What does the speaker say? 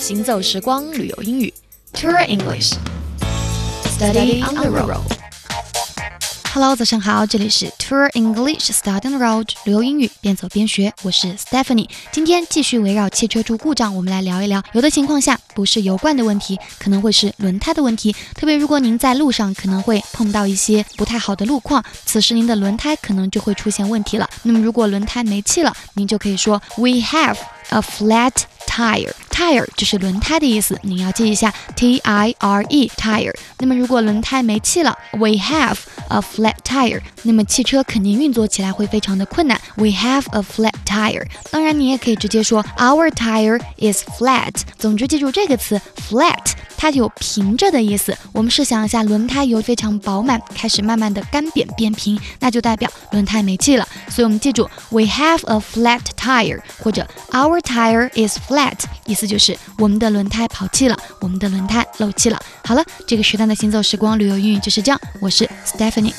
行走时光旅游英语，Tour English。Study on the road. Hello，早上好，这里是 Tour English Study on the Road 旅游英语边走边学，我是 Stephanie。今天继续围绕汽车出故障，我们来聊一聊。有的情况下不是油罐的问题，可能会是轮胎的问题。特别如果您在路上可能会碰到一些不太好的路况，此时您的轮胎可能就会出现问题了。那么如果轮胎没气了，您就可以说 We have a flat tire。Tire 就是轮胎的意思，你要记一下 t i r e tire。那么如果轮胎没气了，we have a flat tire，那么汽车肯定运作起来会非常的困难。we have a flat tire。当然你也可以直接说 our tire is flat。总之记住这个词 flat。它有平着的意思。我们试想一下，轮胎油非常饱满，开始慢慢的干瘪变平，那就代表轮胎没气了。所以我们记住，we have a flat tire，或者 our tire is flat，意思就是我们的轮胎跑气了，我们的轮胎漏气了。好了，这个时段的行走时光旅游英语就是这样。我是 Stephanie。